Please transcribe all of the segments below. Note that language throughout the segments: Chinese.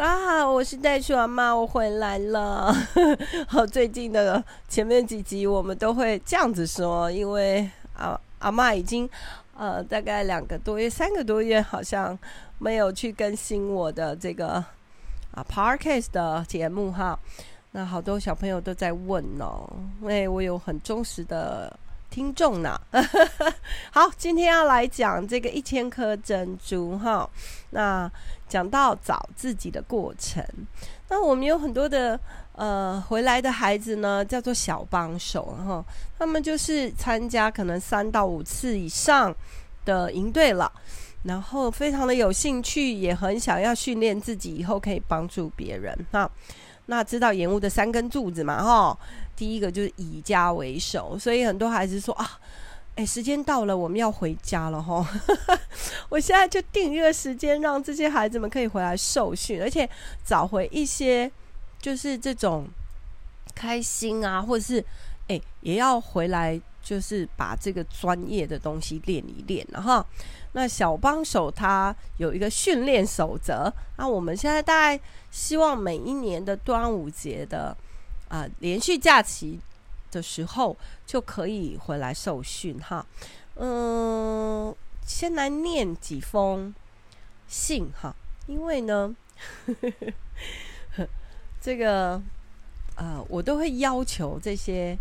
大家好，我是袋鼠阿妈，我回来了。好，最近的前面几集我们都会这样子说，因为阿阿妈已经呃大概两个多月、三个多月，好像没有去更新我的这个啊 Podcast 的节目哈。那好多小朋友都在问哦，因为我有很忠实的。听众呢？好，今天要来讲这个一千颗珍珠哈。那讲到找自己的过程，那我们有很多的呃回来的孩子呢，叫做小帮手哈。他们就是参加可能三到五次以上的营队了，然后非常的有兴趣，也很想要训练自己，以后可以帮助别人哈。那知道延误的三根柱子嘛哈？第一个就是以家为首，所以很多孩子说啊，哎，时间到了，我们要回家了哈。我现在就定一个时间，让这些孩子们可以回来受训，而且找回一些就是这种开心啊，或者是哎，也要回来，就是把这个专业的东西练一练了哈。那小帮手他有一个训练守则，那我们现在大概希望每一年的端午节的。啊、连续假期的时候就可以回来受训哈。嗯，先来念几封信哈，因为呢，呵呵这个呃，我都会要求这些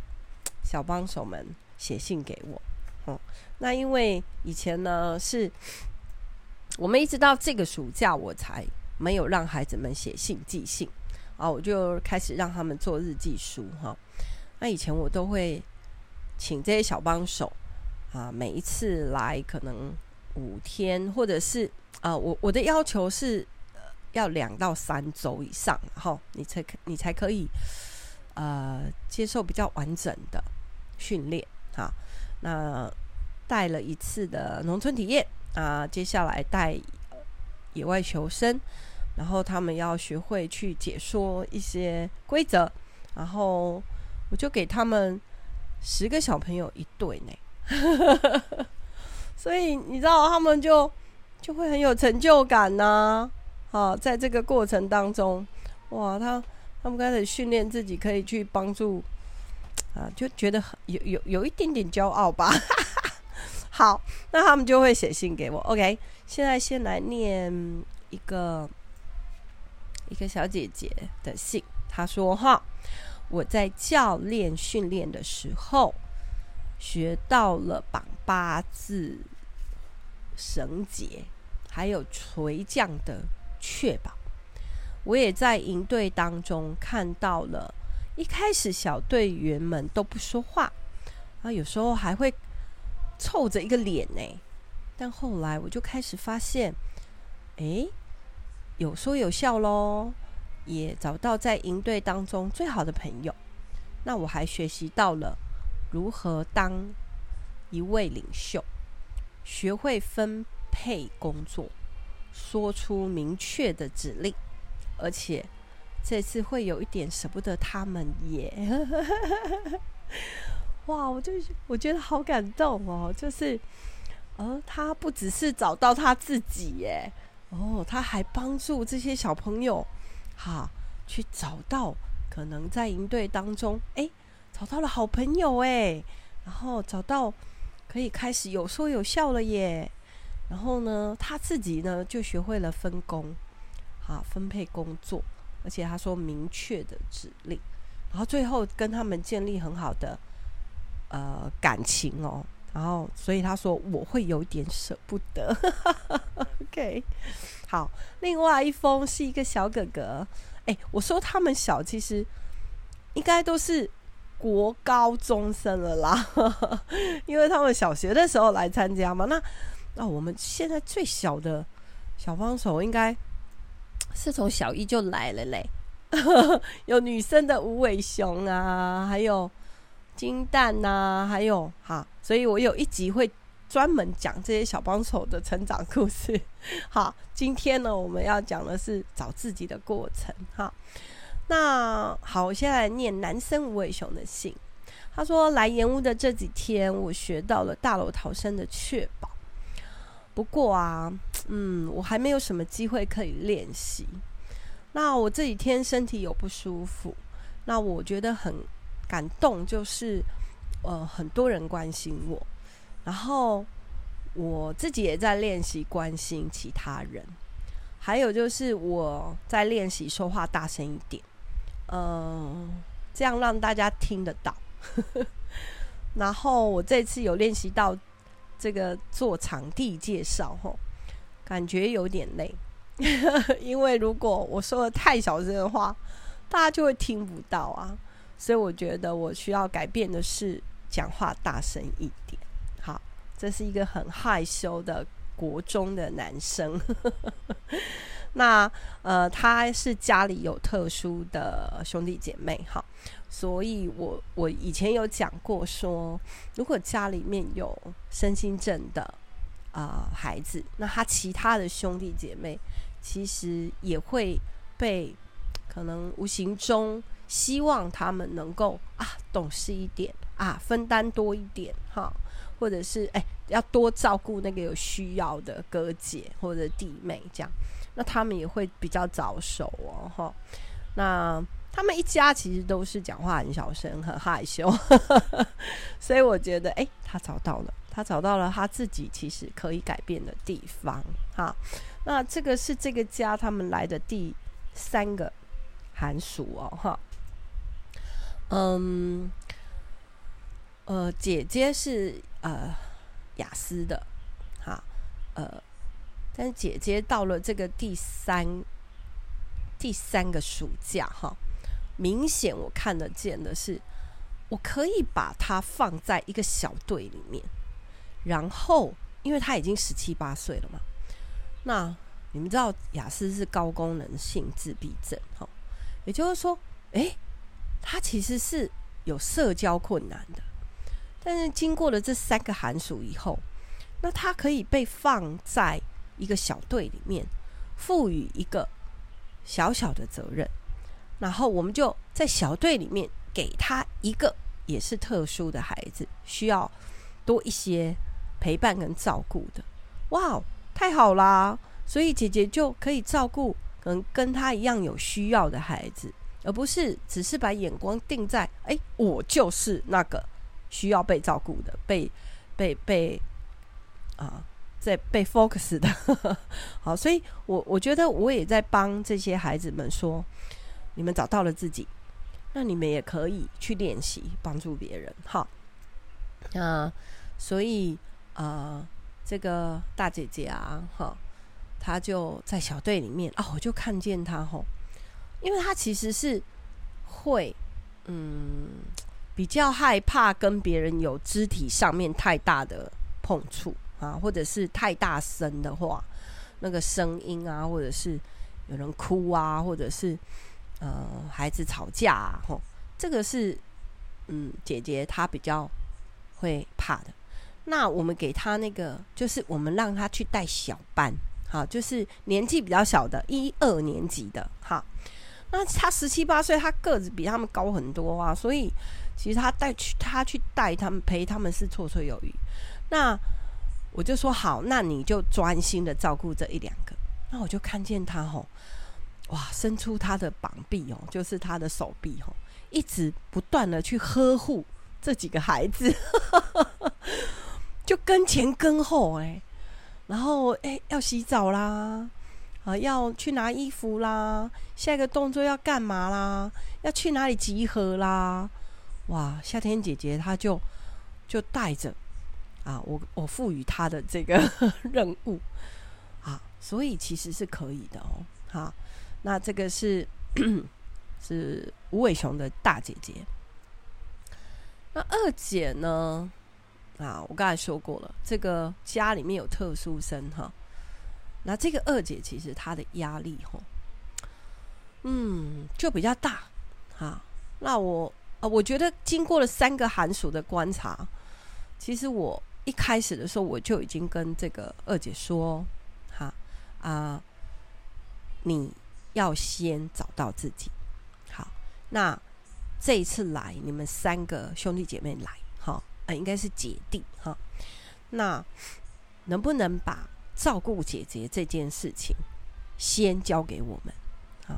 小帮手们写信给我。嗯，那因为以前呢，是我们一直到这个暑假，我才没有让孩子们写信寄信。啊，我就开始让他们做日记书哈。那以前我都会请这些小帮手啊，每一次来可能五天，或者是啊，我我的要求是要两到三周以上，哈，你才可你才可以呃接受比较完整的训练哈。那带了一次的农村体验啊，接下来带野外求生。然后他们要学会去解说一些规则，然后我就给他们十个小朋友一对呢，所以你知道他们就就会很有成就感呐、啊。好，在这个过程当中，哇，他他们开始训练自己可以去帮助啊，就觉得有有有一点点骄傲吧。好，那他们就会写信给我。OK，现在先来念一个。一个小姐姐的信，她说：“哈，我在教练训练的时候学到了绑八字绳结，还有垂降的确保。我也在营队当中看到了，一开始小队员们都不说话，啊，有时候还会臭着一个脸呢。但后来我就开始发现，诶。”有说有笑喽，也找到在营队当中最好的朋友。那我还学习到了如何当一位领袖，学会分配工作，说出明确的指令，而且这次会有一点舍不得他们耶。哇，我就我觉得好感动哦，就是，呃，他不只是找到他自己耶。哦，他还帮助这些小朋友，哈，去找到可能在营队当中，哎，找到了好朋友哎，然后找到可以开始有说有笑了耶。然后呢，他自己呢就学会了分工，哈，分配工作，而且他说明确的指令，然后最后跟他们建立很好的呃感情哦。然后，所以他说我会有点舍不得。OK，好，另外一封是一个小哥哥。哎，我说他们小，其实应该都是国高中生了啦，因为他们小学的时候来参加嘛。那那我们现在最小的小帮手，应该是从小一就来了嘞。有女生的无尾熊啊，还有。金蛋呐、啊，还有哈，所以我有一集会专门讲这些小帮手的成长故事。好，今天呢，我们要讲的是找自己的过程。哈，那好，我现在来念男生无尾熊的信。他说：“来延误的这几天，我学到了大楼逃生的确保。不过啊，嗯，我还没有什么机会可以练习。那我这几天身体有不舒服，那我觉得很感动，就是呃很多人关心我，然后我自己也在练习关心其他人，还有就是我在练习说话大声一点，嗯、呃，这样让大家听得到。然后我这次有练习到这个做场地介绍，吼，感觉有点累，因为如果我说的太小声的话，大家就会听不到啊。所以我觉得我需要改变的是讲话大声一点。好，这是一个很害羞的国中的男生。那呃，他是家里有特殊的兄弟姐妹，哈。所以我我以前有讲过说，如果家里面有身心症的啊、孩子，那他其他的兄弟姐妹其实也会被可能无形中希望他们能够啊懂事一点啊分担多一点哈，或者是哎要多照顾那个有需要的哥姐或者弟妹这样，那他们也会比较早熟哦哈，那。他们一家其实都是讲话很小声、很害羞，所以我觉得，哎、他找到了，他找到了他自己其实可以改变的地方。哈，那这个是这个家他们来的第三个寒暑哦，哈，嗯，呃，姐姐是呃雅思的，哈，呃，但姐姐到了这个第三第三个暑假，哈。明显我看得见的是，我可以把她放在一个小队里面，然后因为她已经十七八岁了嘛，那你们知道雅思是高功能性自闭症，哈，也就是说，诶，他其实是有社交困难的，但是经过了这三个寒暑以后，那他可以被放在一个小队里面，赋予一个小小的责任。然后我们就在小队里面给他一个也是特殊的孩子，需要多一些陪伴跟照顾的。哇，太好啦！所以姐姐就可以照顾可能跟他一样有需要的孩子，而不是只是把眼光定在哎，我就是那个需要被照顾的，被被被啊，在被 focus 的。好，所以我我觉得我也在帮这些孩子们说。你们找到了自己，那你们也可以去练习帮助别人。好，那所以啊、呃，这个大姐姐啊，哈，她就在小队里面啊，我就看见她吼，因为他其实是会嗯比较害怕跟别人有肢体上面太大的碰触啊，或者是太大声的话，那个声音啊，或者是有人哭啊，或者是。呃，孩子吵架啊，吼，这个是嗯，姐姐她比较会怕的。那我们给她那个，就是我们让她去带小班，好，就是年纪比较小的，一二年级的，哈。那他十七八岁，他个子比他们高很多啊，所以其实他带去，他去带他们，陪他们是绰绰有余。那我就说好，那你就专心的照顾这一两个。那我就看见他吼。哇，伸出他的膀臂哦，就是他的手臂哦，一直不断的去呵护这几个孩子，就跟前跟后哎，然后哎要洗澡啦，啊要去拿衣服啦，下一个动作要干嘛啦？要去哪里集合啦？哇，夏天姐姐她就就带着啊，我我赋予她的这个 任务啊，所以其实是可以的哦，好。那这个是 是无尾熊的大姐姐。那二姐呢？啊，我刚才说过了，这个家里面有特殊生哈。那这个二姐其实她的压力吼，嗯，就比较大哈。那我啊，我觉得经过了三个寒暑的观察，其实我一开始的时候我就已经跟这个二姐说，哈啊，你。要先找到自己。好，那这一次来，你们三个兄弟姐妹来，哈，啊，应该是姐弟，哈。那能不能把照顾姐姐这件事情先交给我们？好，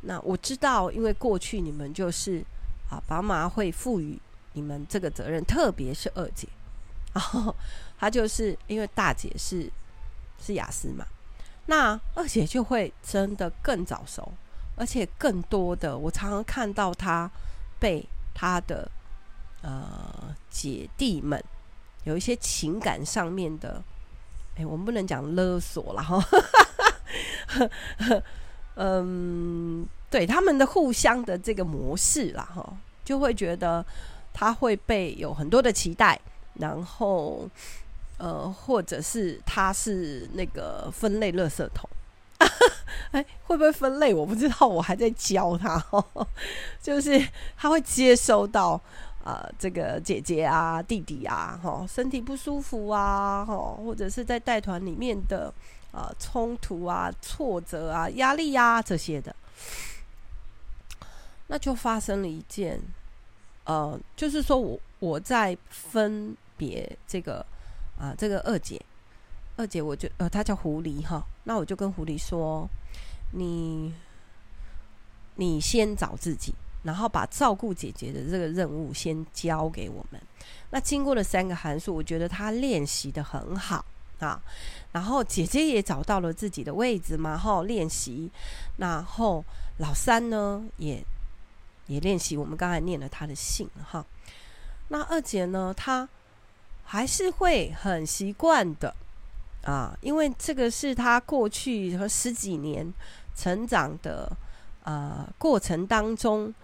那我知道，因为过去你们就是啊，爸妈会赋予你们这个责任，特别是二姐，然 后她就是因为大姐是是雅思嘛，那二姐就会真的更早熟，而且更多的，我常常看到她被她的呃姐弟们有一些情感上面的，哎，我们不能讲勒索了哈。嗯，对他们的互相的这个模式啦，哈，就会觉得他会被有很多的期待，然后呃，或者是他是那个分类垃圾桶，哎，会不会分类？我不知道，我还在教他，呵 呵就是他会接收到呃，这个姐姐啊、弟弟啊，哈，身体不舒服啊，哈，或者是在带团里面的。啊，冲突啊，挫折啊，压力呀、啊，这些的，那就发生了一件，呃，就是说我我在分别这个啊、这个二姐，二姐，我就呃，她叫狐狸哈，那我就跟狐狸说，你你先找自己，然后把照顾姐姐的这个任务先交给我们。那经过了三个函数，我觉得她练习的很好。啊，然后姐姐也找到了自己的位置嘛，哈，练习。然后老三呢，也也练习。我们刚才念了他的信，哈。那二姐呢，她还是会很习惯的啊，因为这个是她过去和十几年成长的啊过程当中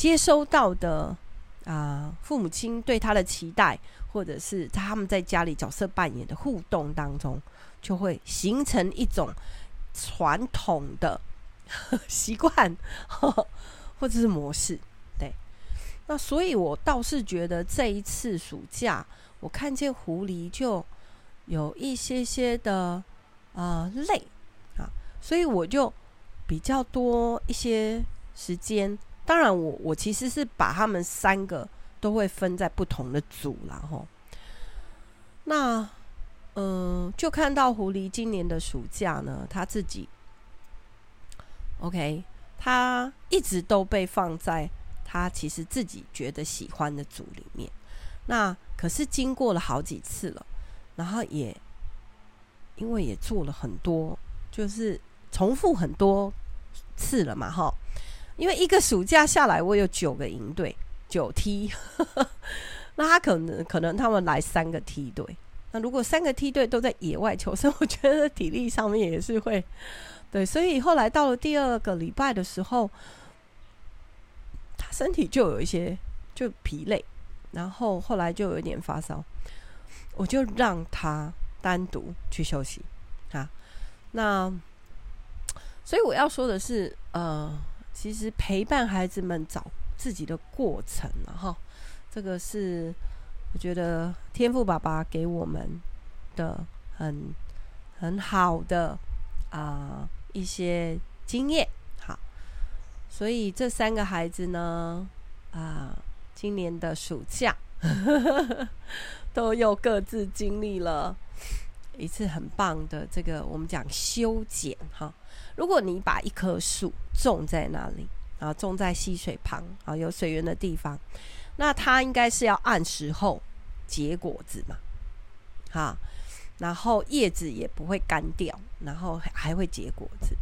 接收到的啊父母亲对他的期待。或者是他们在家里角色扮演的互动当中，就会形成一种传统的 习惯，或者是模式。对，那所以我倒是觉得这一次暑假，我看见狐狸就有一些些的啊、累啊，所以我就比较多一些时间。当然我，我其实是把他们三个。都会分在不同的组，然后，那，嗯、就看到狐狸今年的暑假呢，他自己，OK，他一直都被放在他其实自己觉得喜欢的组里面。那可是经过了好几次了，然后也因为也做了很多，就是重复很多次了嘛，哈。因为一个暑假下来，我有九个营队。九梯，那他可能可能他们来三个梯队，那如果三个梯队都在野外求生，我觉得体力上面也是会，对，所以后来到了第二个礼拜的时候，他身体就有一些就疲累，然后后来就有一点发烧，我就让他单独去休息啊。那所以我要说的是，呃，其实陪伴孩子们找。自己的过程了哈，这个是我觉得天赋爸爸给我们的很很好的啊、一些经验。好，所以这三个孩子呢啊、今年的暑假 都又各自经历了一次很棒的这个我们讲修剪哈。如果你把一棵树种在那里。啊，种在溪水旁啊，有水源的地方，那它应该是要按时候结果子嘛，哈，然后叶子也不会干掉，然后还会结果子，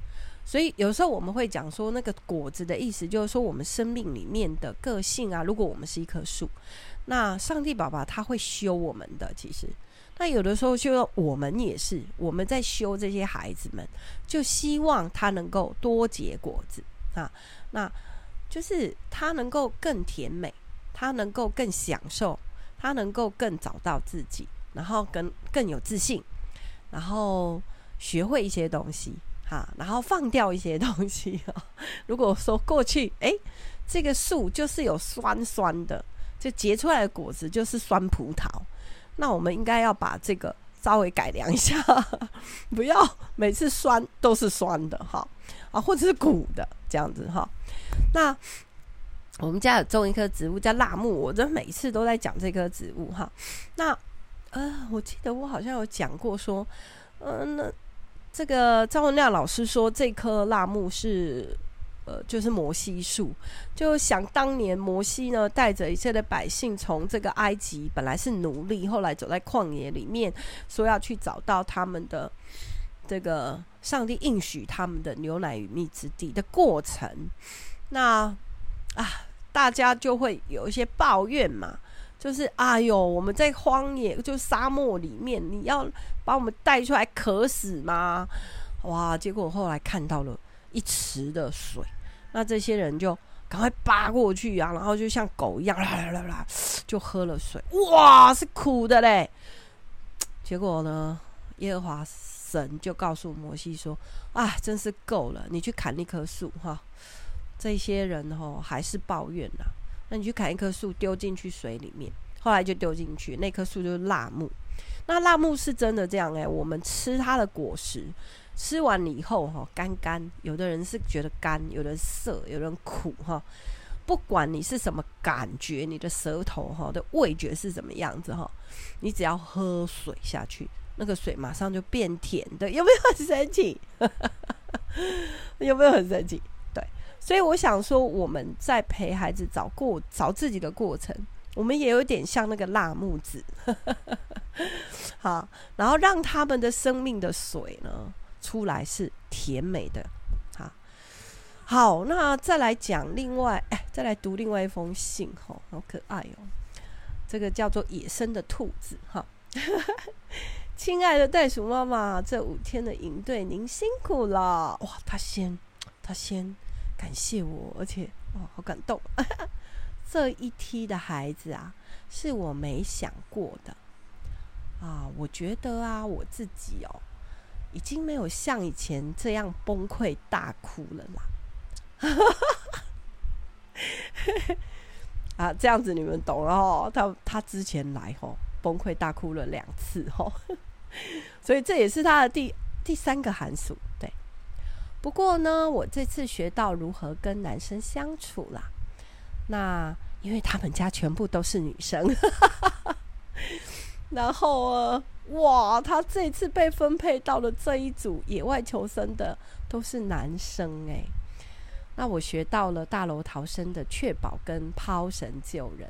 所以有时候我们会讲说，那个果子的意思就是说，我们生命里面的个性啊，如果我们是一棵树，那上帝爸爸他会修我们的，其实，那有的时候就我们也是我们在修这些孩子们，就希望他能够多结果子啊。那就是他能够更甜美，他能够更享受，他能够更找到自己，然后更更有自信，然后学会一些东西，哈，然后放掉一些东西哦。如果说过去，哎，这个树就是有酸酸的，就结出来的果子就是酸葡萄，那我们应该要把这个稍微改良一下，不要每次酸都是酸的，哈。啊，或者是苦的这样子哈。那我们家有种一棵植物叫辣木，我这每次都在讲这棵植物哈。那呃，我记得我好像有讲过说，嗯、呃，那这个张文亮老师说这棵辣木是就是摩西树，就想当年摩西呢，带着一切的百姓从这个埃及本来是奴隶，后来走在旷野里面，说要去找到他们的这个上帝应许他们的牛奶与蜜之地的过程。那啊，大家就会有一些抱怨嘛，就是哎呦，我们在荒野，就沙漠里面，你要把我们带出来渴死吗？哇！结果后来看到了一池的水。那这些人就赶快扒过去啊，然后就像狗一样啦啦啦啦，就喝了水。哇，是苦的嘞！结果呢，耶和华神就告诉摩西说：“啊，真是够了，你去砍一棵树哈。这些人哦还是抱怨呐，那你去砍一棵树丢进去水里面。后来就丢进去，那棵树就是辣木。那辣木是真的这样哎，我们吃它的果实。”吃完了以后哈，干干，有的人是觉得干，有的人涩，有的人苦哈。不管你是什么感觉，你的舌头哈的味觉是怎么样子哈，你只要喝水下去，那个水马上就变甜的，有没有很神奇？有没有很神奇？对，所以我想说，我们在陪孩子找过找自己的过程，我们也有点像那个辣木子，好，然后让他们的生命的水呢。出来是甜美的，好，好，那再来讲另外，再来读另外一封信，吼，好可爱哦，这个叫做野生的兔子，哈，亲爱的袋鼠妈妈，这五天的营队您辛苦了，哇，他先，他先感谢我，而且，哇，好感动，这一梯的孩子啊，是我没想过的，啊，我觉得啊，我自己哦。已经没有像以前这样崩溃大哭了啦，啊，这样子你们懂了哦。他他之前来吼崩溃大哭了两次吼，所以这也是他的第第三个寒暑。对，不过呢，我这次学到如何跟男生相处啦。那因为他们家全部都是女生，然后呃。哇，他这次被分配到了这一组野外求生的都是男生哎，那我学到了大楼逃生的确保跟抛绳救人，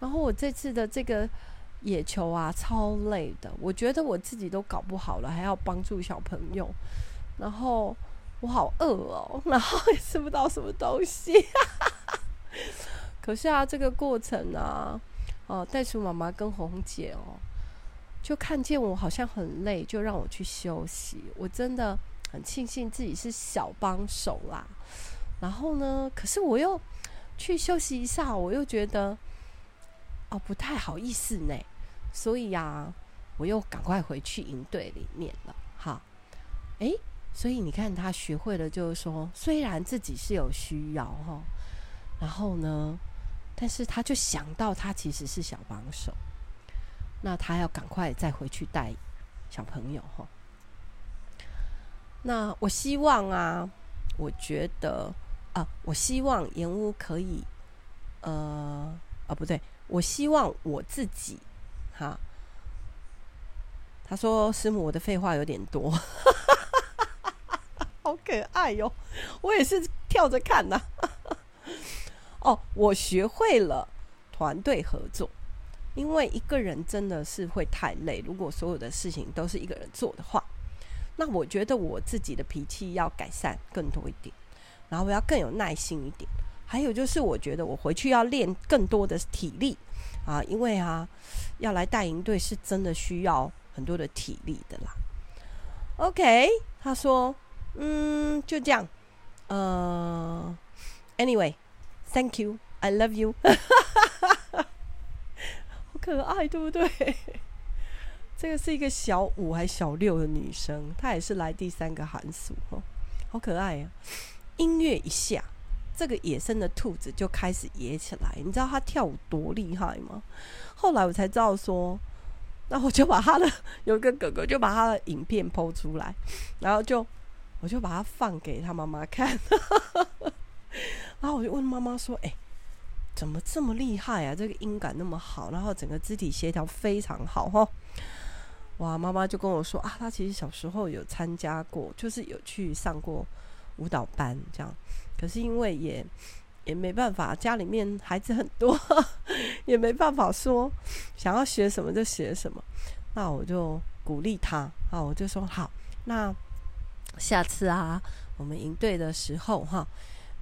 然后我这次的这个野球啊超累的，我觉得我自己都搞不好了，还要帮助小朋友，然后我好饿哦，然后也吃不到什么东西，可是啊，这个过程啊，哦，袋鼠妈妈跟红姐哦。就看见我好像很累，就让我去休息。我真的很庆幸自己是小帮手啦。然后呢，可是我又去休息一下，我又觉得哦不太好意思呢。所以呀、我又赶快回去营队里面了。好，诶，所以你看他学会了，就是说虽然自己是有需要哈，然后呢，但是他就想到他其实是小帮手。那他要赶快再回去带小朋友哈。那我希望啊，我觉得啊，我希望盐屋可以，呃，啊不对，我希望我自己哈。他说：“师母，我的废话有点多，好可爱哟！我也是跳着看呐。哦，我学会了团队合作。”因为一个人真的是会太累，如果所有的事情都是一个人做的话，那我觉得我自己的脾气要改善更多一点，然后我要更有耐心一点。还有就是，我觉得我回去要练更多的体力啊，因为啊，要来带营队是真的需要很多的体力的啦。OK，他说，嗯，就这样，呃，Anyway，Thank you，I love you。可爱对不对？这个是一个小五还小六的女生，她也是来第三个寒暑哦，好可爱呀、音乐一下，这个野生的兔子就开始野起来。你知道它跳舞多厉害吗？后来我才知道说，那我就把他的有一个哥哥就把他的影片 PO 出来，然后就我就把它放给他妈妈看，然后我就问妈妈说：“哎、”怎么这么厉害啊？这个音感那么好，然后整个肢体协调非常好哈！哇，妈妈就跟我说啊，她其实小时候有参加过，就是有去上过舞蹈班这样。可是因为也也没办法，家里面孩子很多，也没办法说想要学什么就学什么。那我就鼓励他啊，我就说好，那下次啊，我们营队的时候哈，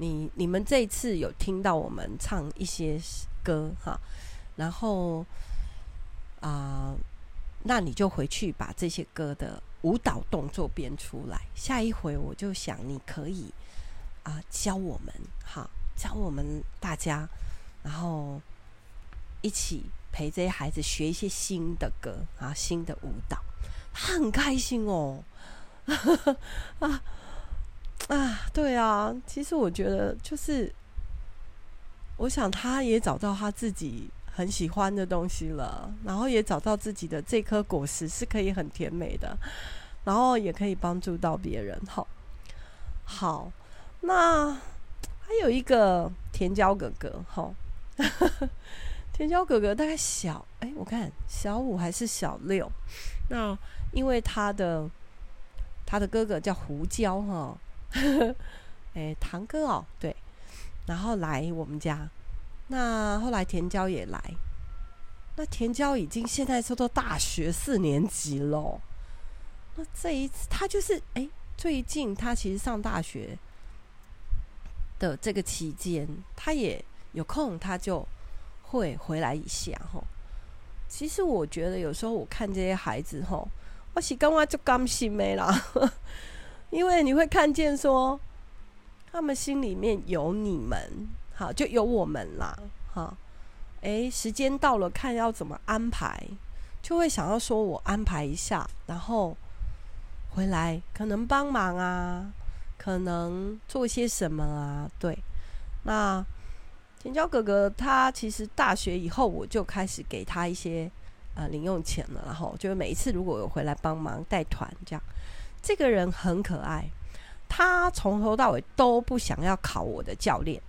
你你们这一次有听到我们唱一些歌哈，然后啊，那你就回去把这些歌的舞蹈动作编出来。下一回我就想你可以啊教我们哈，教我们大家，然后一起。陪这些孩子学一些新的歌啊，新的舞蹈，他很开心哦。啊，对啊，其实我觉得就是，我想他也找到他自己很喜欢的东西了，然后也找到自己的这颗果实是可以很甜美的，然后也可以帮助到别人。好，好，那还有一个甜椒哥哥，哈。甜椒哥哥大概小哎、我看小五还是小六。那因为他的他的哥哥叫胡椒哈，哎、欸，堂哥哦，对。然后来我们家，那后来田娇也来。那田娇已经现在说到大学四年级了。那这一次他就是哎、最近他其实上大学的这个期间，他也有空，他就。会回来一下哈，其实我觉得有时候我看这些孩子哈，我是刚刚就甘心没啦，因为你会看见说，他们心里面有你们，好就有我们啦，哈，诶，时间到了，看要怎么安排，就会想要说我安排一下，然后回来可能帮忙啊，可能做些什么啊，对，那。甜椒哥哥，他其实大学以后我就开始给他一些呃零用钱了，然后就每一次如果有回来帮忙带团这样，这个人很可爱，他从头到尾都不想要考我的教练，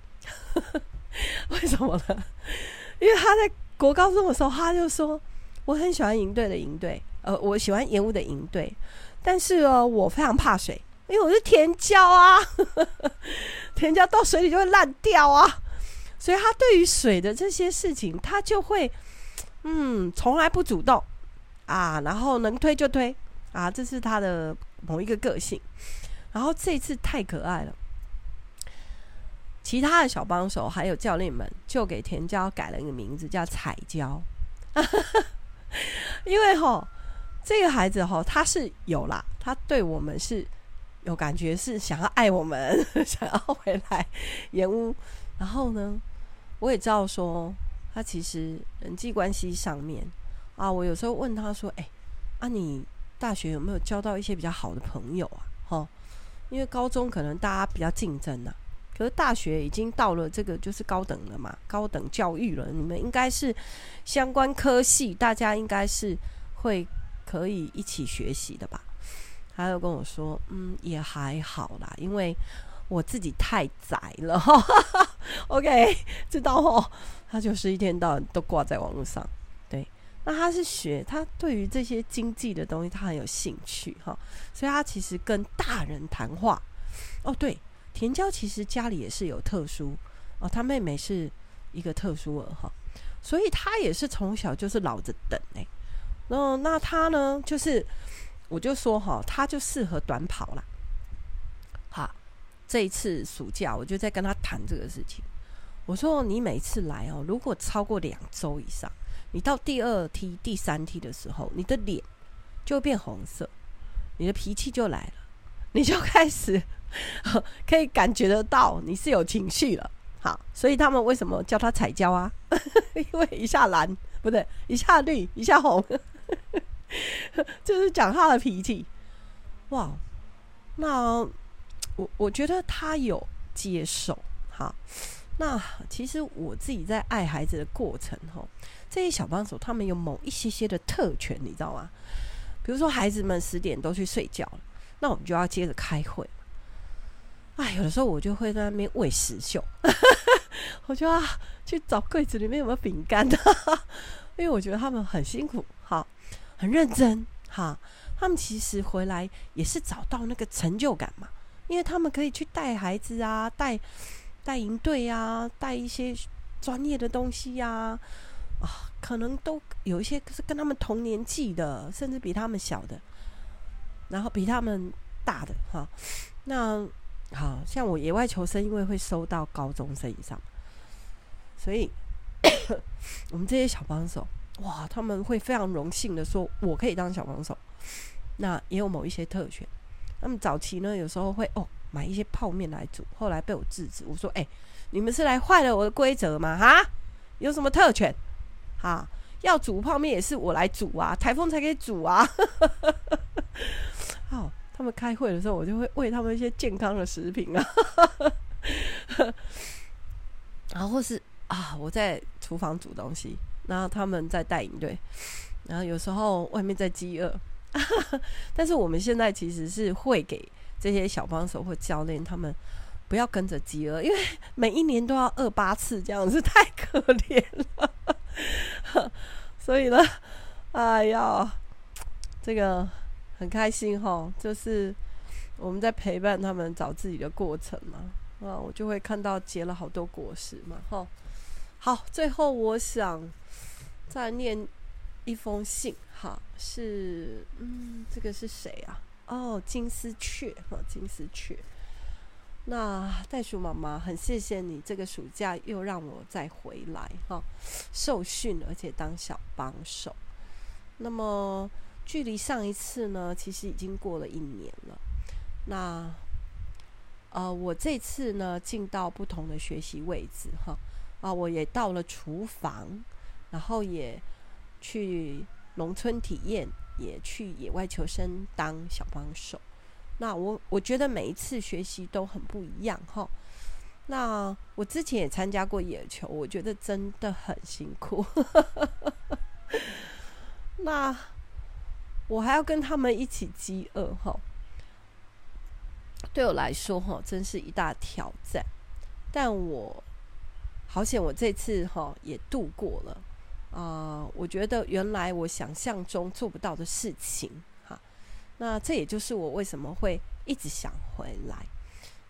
为什么呢？因为他在国高中的时候他就说，我很喜欢营队的营队，呃，我喜欢盐屋的营队，但是哦，我非常怕水，因为我是甜椒啊，甜椒到水里就会烂掉啊。所以他对于水的这些事情，他就会，嗯，从来不主动啊，然后能推就推啊，这是他的某一个个性。然后这次太可爱了，其他的小帮手还有教练们就给甜椒改了一个名字，叫彩椒。因为吼，这个孩子吼，他是有啦，他对我们是有感觉，是想要爱我们，想要回来盐屋。然后呢，我也知道说，他其实人际关系上面啊，我有时候问他说：“哎，啊，你大学有没有交到一些比较好的朋友啊？”哈，因为高中可能大家比较竞争呐，可是大学已经到了这个就是高等了嘛，高等教育了，你们应该是相关科系，大家应该是会可以一起学习的吧？他又跟我说：“嗯，也还好啦，因为。”我自己太宅了，OK，知道哦。他就是一天到晚都挂在网络上，那他是学，他对于这些经济的东西，他很有兴趣哈。所以他其实跟大人谈话。哦，对，田娇其实家里也是有特殊哦，他妹妹是一个特殊儿哈，所以他也是从小就是老着等哎。哦，那他呢，就是我就说哈，他就适合短跑啦。这一次暑假，我就在跟他谈这个事情。我说：“你每次来哦，如果超过两周以上，你到第二梯、第三梯的时候，你的脸就会变红色，你的脾气就来了，你就开始 可以感觉得到你是有情绪了。好，所以他们为什么叫他彩椒啊？因为一下蓝不对，一下绿，一下红，就是讲他的脾气。哇，那。”我我觉得他有接受，好，那其实我自己在爱孩子的过程，吼，这些小帮手他们有某一些些的特权，你知道吗？比如说孩子们十点都去睡觉了，那我们就要接着开会。哎，有的时候我就会在那边喂食秀，我就要去找柜子里面有没有饼干的，因为我觉得他们很辛苦，哈，很认真，哈，他们其实回来也是找到那个成就感嘛。因为他们可以去带孩子啊，带带营队啊，带一些专业的东西呀，啊，啊，可能都有一些是跟他们同年纪的，甚至比他们小的，然后比他们大的哈。那好像我野外求生，因为会收到高中生以上，所以 我们这些小帮手，哇，他们会非常荣幸的说，我可以当小帮手。那也有某一些特权。那么早期呢，有时候会哦买一些泡面来煮，后来被我制止。我说：“哎、你们是来坏了我的规则吗？哈，有什么特权？哈，要煮泡面也是我来煮啊，台风才可以煮啊。”好，他们开会的时候，我就会喂他们一些健康的食品啊。然后或是啊，我在厨房煮东西，然后他们在带营队，然后有时候外面在饥饿。但是我们现在其实是会给这些小帮手或教练他们不要跟着饥饿，因为每一年都要饿八次，这样子太可怜了。所以呢，哎呀，这个很开心哈，就是我们在陪伴他们找自己的过程嘛，啊，我就会看到结了好多果实嘛，哈。好，最后我想再念一封信。哈，是嗯，这个是谁啊？哦，金丝雀哈，金丝雀。那袋鼠妈妈很谢谢你，这个暑假又让我再回来哈，受训而且当小帮手。那么距离上一次呢，其实已经过了一年了。那呃，我这次呢进到不同的学习位置哈啊，我也到了厨房，然后也去。农村体验，也去野外求生当小帮手。那我我觉得每一次学习都很不一样哈。那我之前也参加过野球，我觉得真的很辛苦。那我还要跟他们一起饥饿哈，对我来说哈，真是一大挑战。但我好险，我这次哈也度过了。啊、我觉得原来我想象中做不到的事情，哈，那这也就是我为什么会一直想回来。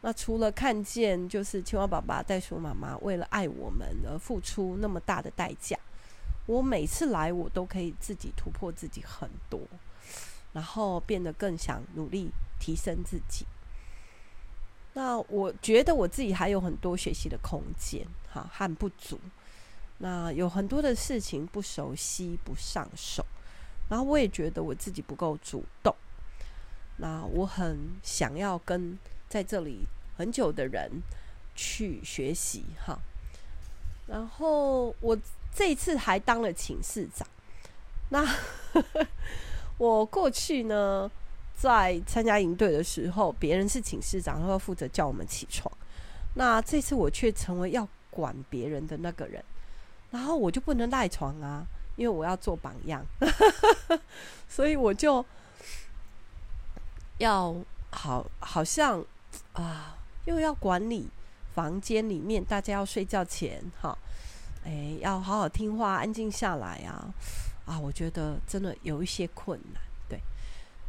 那除了看见就是青蛙爸爸、袋鼠妈妈为了爱我们而付出那么大的代价，我每次来我都可以自己突破自己很多，然后变得更想努力提升自己。那我觉得我自己还有很多学习的空间，哈，和不足。那有很多的事情不熟悉，不上手，然后我也觉得我自己不够主动。那我很想要跟在这里很久的人去学习哈。然后我这一次还当了寝室长。那我过去呢，在参加营队的时候，别人是寝室长，他会负责叫我们起床。那这次我却成为要管别人的那个人。然后我就不能赖床啊，因为我要做榜样，所以我就要好，好像啊，又要管理房间里面，大家要睡觉前哈，哎，要好好听话，安静下来啊，啊，我觉得真的有一些困难。对，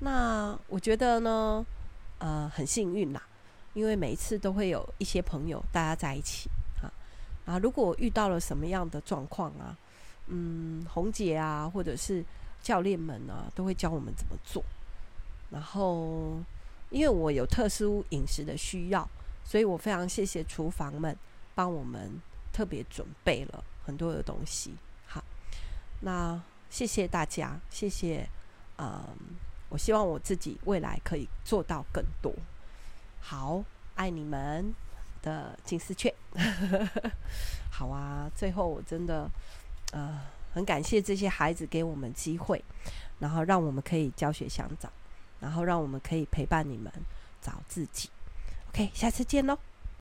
那我觉得呢，呃，很幸运啦，因为每一次都会有一些朋友大家在一起。啊，如果遇到了什么样的状况啊，嗯，红姐啊，或者是教练们啊，都会教我们怎么做。然后，因为我有特殊饮食的需要，所以我非常谢谢厨房们帮我们特别准备了很多的东西。好，那谢谢大家，谢谢，嗯，我希望我自己未来可以做到更多。好，爱你们。的金丝雀，好啊！最后我真的呃很感谢这些孩子给我们机会，然后让我们可以教学相长，然后让我们可以陪伴你们找自己。OK，下次见喽。